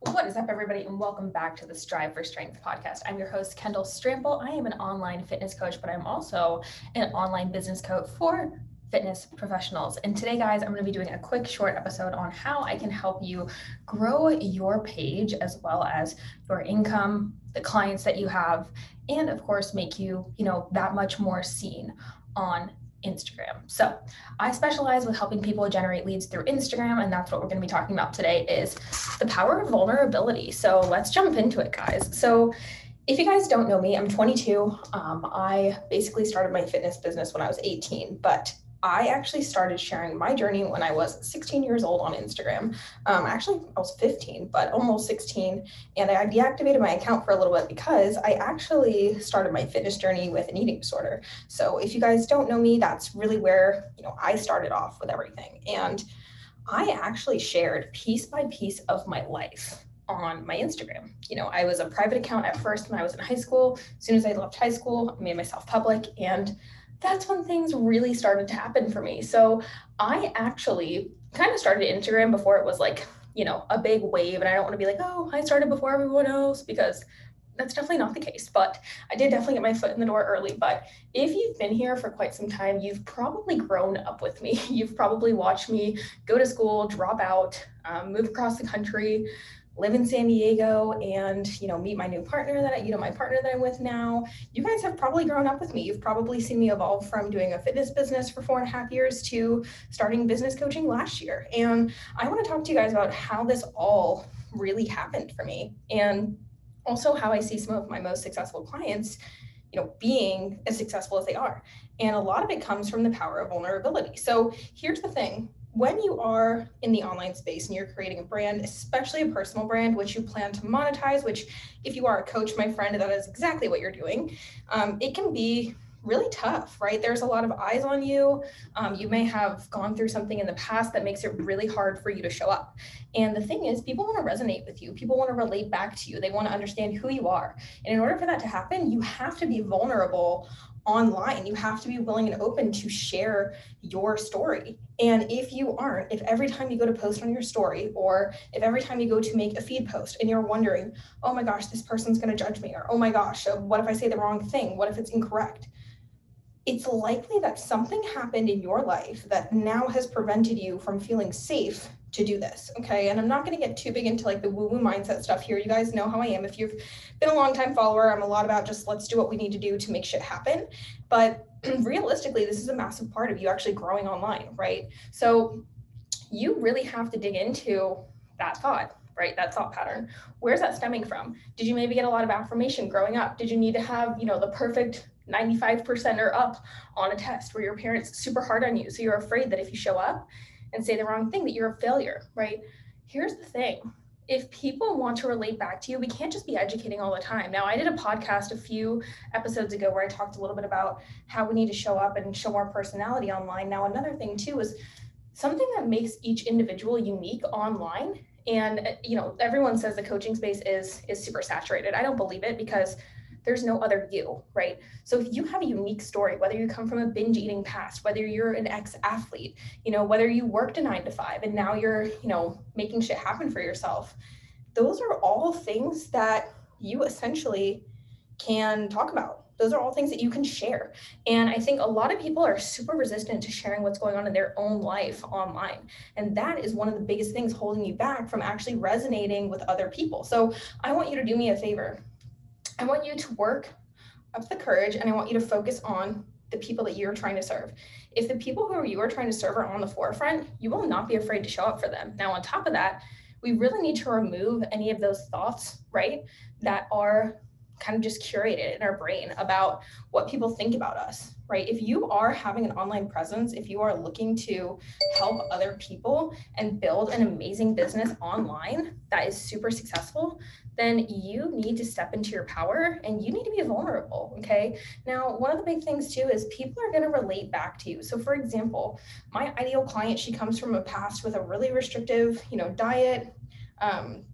What is up, everybody, and welcome back to the Strive for Strength podcast. I'm your host, Kendall Strample. I am an online fitness coach, but I'm also an online business coach for fitness professionals. And today, guys, I'm going to be doing a quick, short episode on how I can help you grow your page as well as your income, the clients that you have, and of course, make you, you know, that much more seen on Instagram. So I specialize with helping people generate leads through Instagram, and that's what we're going to be talking about today is the power of vulnerability. So let's jump into it, guys. So if you guys don't know me, I'm 22. Um, I basically started my fitness business when I was 18, but I actually started sharing my journey when I was 16 years old on Instagram. Um, actually, I was 15, but almost 16. And I deactivated my account for a little bit because I actually started my fitness journey with an eating disorder. So if you guys don't know me, that's really where you know I started off with everything. And I actually shared piece by piece of my life on my Instagram. You know, I was a private account at first when I was in high school. As soon as I left high school, I made myself public and that's when things really started to happen for me. So I actually kind of started Instagram before it was like, you know, a big wave. And I don't want to be like, oh, I started before everyone else because that's definitely not the case. But I did definitely get my foot in the door early. But if you've been here for quite some time, you've probably grown up with me. You've probably watched me go to school, drop out, um, move across the country, live in San Diego and, you know, meet my new partner that I, you know, my partner that I'm with now. You guys have probably grown up with me. You've probably seen me evolve from doing a fitness business for four and a half years to starting business coaching last year. And I want to talk to you guys about how this all really happened for me and also how I see some of my most successful clients you know being as successful as they are and a lot of it comes from the power of vulnerability so here's the thing when you are in the online space and you're creating a brand, especially a personal brand, which you plan to monetize, which if you are a coach, my friend, that is exactly what you're doing, um, it can be really tough, right? There's a lot of eyes on you. Um, you may have gone through something in the past that makes it really hard for you to show up. And the thing is, people want to resonate with you. People want to relate back to you. They want to understand who you are. And in order for that to happen, you have to be vulnerable online. You have to be willing and open to share your story. And if you aren't, if every time you go to post on your story, or if every time you go to make a feed post and you're wondering, oh my gosh, this person's going to judge me, or oh my gosh, uh, what if I say the wrong thing? What if it's incorrect? It's likely that something happened in your life that now has prevented you from feeling safe to do this. Okay. And I'm not going to get too big into like the woo woo mindset stuff here. You guys know how I am. If you've been a long time follower, I'm a lot about just let's do what we need to do to make shit happen. But realistically, this is a massive part of you actually growing online, right? So you really have to dig into that thought right that thought pattern where's that stemming from did you maybe get a lot of affirmation growing up did you need to have you know the perfect 95% or up on a test where your parents super hard on you so you're afraid that if you show up and say the wrong thing, that you're a failure, right? Here's the thing if people want to relate back to you, we can't just be educating all the time. Now, I did a podcast a few episodes ago where I talked a little bit about how we need to show up and show our personality online. Now, another thing too is something that makes each individual unique online. And you know, everyone says the coaching space is is super saturated. I don't believe it because there's no other you, right? So if you have a unique story, whether you come from a binge eating past, whether you're an ex athlete, you know, whether you worked a nine to five and now you're, you know, making shit happen for yourself, those are all things that you essentially can talk about. Those are all things that you can share. And I think a lot of people are super resistant to sharing what's going on in their own life online. And that is one of the biggest things holding you back from actually resonating with other people. So I want you to do me a favor I want you to work up the courage and I want you to focus on the people that you're trying to serve. If the people who you are trying to serve are on the forefront, you will not be afraid to show up for them. Now, on top of that, we really need to remove any of those thoughts, right, that are kind of just curated in our brain about what people think about us, right? If you are having an online presence, if you are looking to help other people and build an amazing business online that is super successful, then you need to step into your power and you need to be vulnerable. Okay. Now, one of the big things too is people are going to relate back to you. So, for example, my ideal client, she comes from a past with a really restrictive, you know, diet. Um,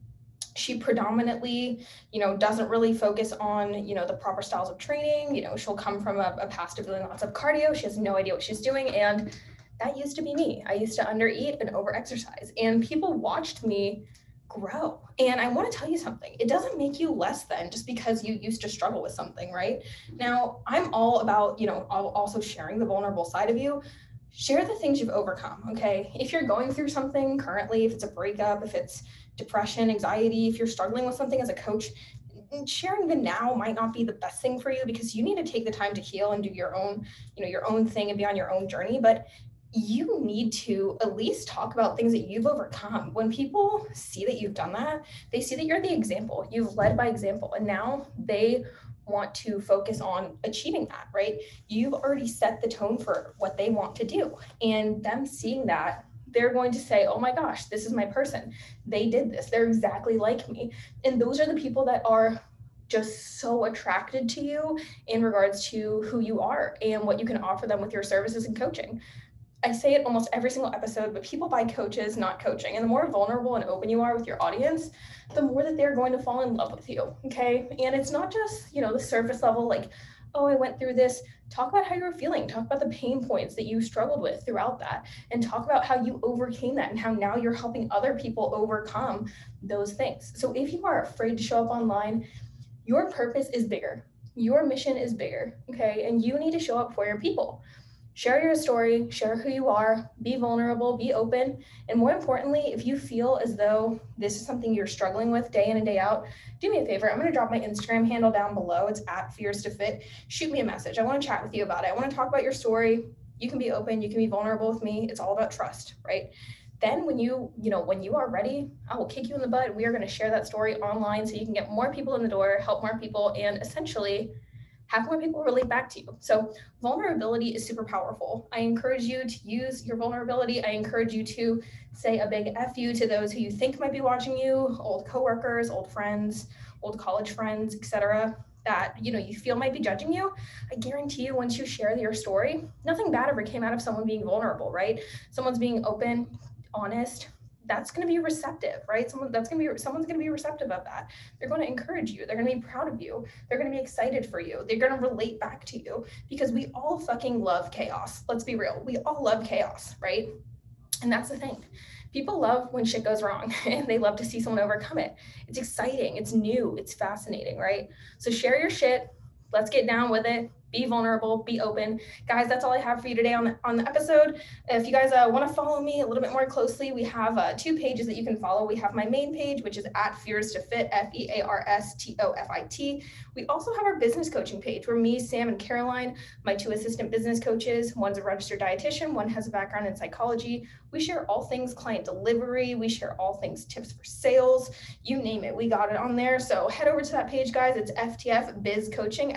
she predominantly you know doesn't really focus on you know the proper styles of training you know she'll come from a, a past of doing lots of cardio she has no idea what she's doing and that used to be me i used to undereat and over exercise and people watched me grow. And I want to tell you something. It doesn't make you less than just because you used to struggle with something, right? Now, I'm all about, you know, also sharing the vulnerable side of you. Share the things you've overcome, okay? If you're going through something currently, if it's a breakup, if it's depression, anxiety, if you're struggling with something as a coach, sharing the now might not be the best thing for you because you need to take the time to heal and do your own, you know, your own thing and be on your own journey. But you need to at least talk about things that you've overcome. When people see that you've done that, they see that you're the example. You've led by example. And now they want to focus on achieving that, right? You've already set the tone for what they want to do. And them seeing that, they're going to say, oh my gosh, this is my person. They did this. They're exactly like me. And those are the people that are just so attracted to you in regards to who you are and what you can offer them with your services and coaching. I say it almost every single episode, but people buy coaches, not coaching. And the more vulnerable and open you are with your audience, the more that they're going to fall in love with you. Okay. And it's not just, you know, the surface level, like, oh, I went through this. Talk about how you're feeling. Talk about the pain points that you struggled with throughout that. And talk about how you overcame that and how now you're helping other people overcome those things. So if you are afraid to show up online, your purpose is bigger. Your mission is bigger. Okay. And you need to show up for your people share your story, share who you are, be vulnerable, be open. And more importantly, if you feel as though this is something you're struggling with day in and day out, do me a favor. I'm going to drop my Instagram handle down below. It's at Fears to Fit. Shoot me a message. I want to chat with you about it. I want to talk about your story. You can be open, you can be vulnerable with me. It's all about trust, right? Then when you, you know, when you are ready, I will kick you in the butt. We are going to share that story online so you can get more people in the door, help more people, and essentially have more people relate back to you. So vulnerability is super powerful. I encourage you to use your vulnerability. I encourage you to say a big F you to those who you think might be watching you, old coworkers, old friends, old college friends, etc. that you know you feel might be judging you. I guarantee you once you share your story, nothing bad ever came out of someone being vulnerable, right? Someone's being open, honest, that's going to be receptive, right? Someone that's going to be someone's going to be receptive of that. They're going to encourage you. They're going to be proud of you. They're going to be excited for you. They're going to relate back to you because we all fucking love chaos. Let's be real. We all love chaos, right? And that's the thing. People love when shit goes wrong and they love to see someone overcome it. It's exciting, it's new, it's fascinating, right? So share your shit. Let's get down with it be vulnerable, be open. Guys, that's all I have for you today on the, on the episode. If you guys uh, want to follow me a little bit more closely, we have uh, two pages that you can follow. We have my main page, which is at Fears to Fit, F E A R S T O F I T. We also have our business coaching page where me, Sam, and Caroline, my two assistant business coaches, one's a registered dietitian, one has a background in psychology. We share all things client delivery, we share all things tips for sales, you name it, we got it on there. So head over to that page, guys. It's FTF Biz Coaching,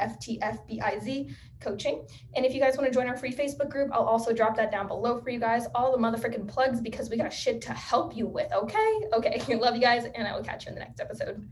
Coaching. And if you guys want to join our free Facebook group, I'll also drop that down below for you guys. All the motherfucking plugs because we got shit to help you with. Okay. Okay. Love you guys. And I will catch you in the next episode.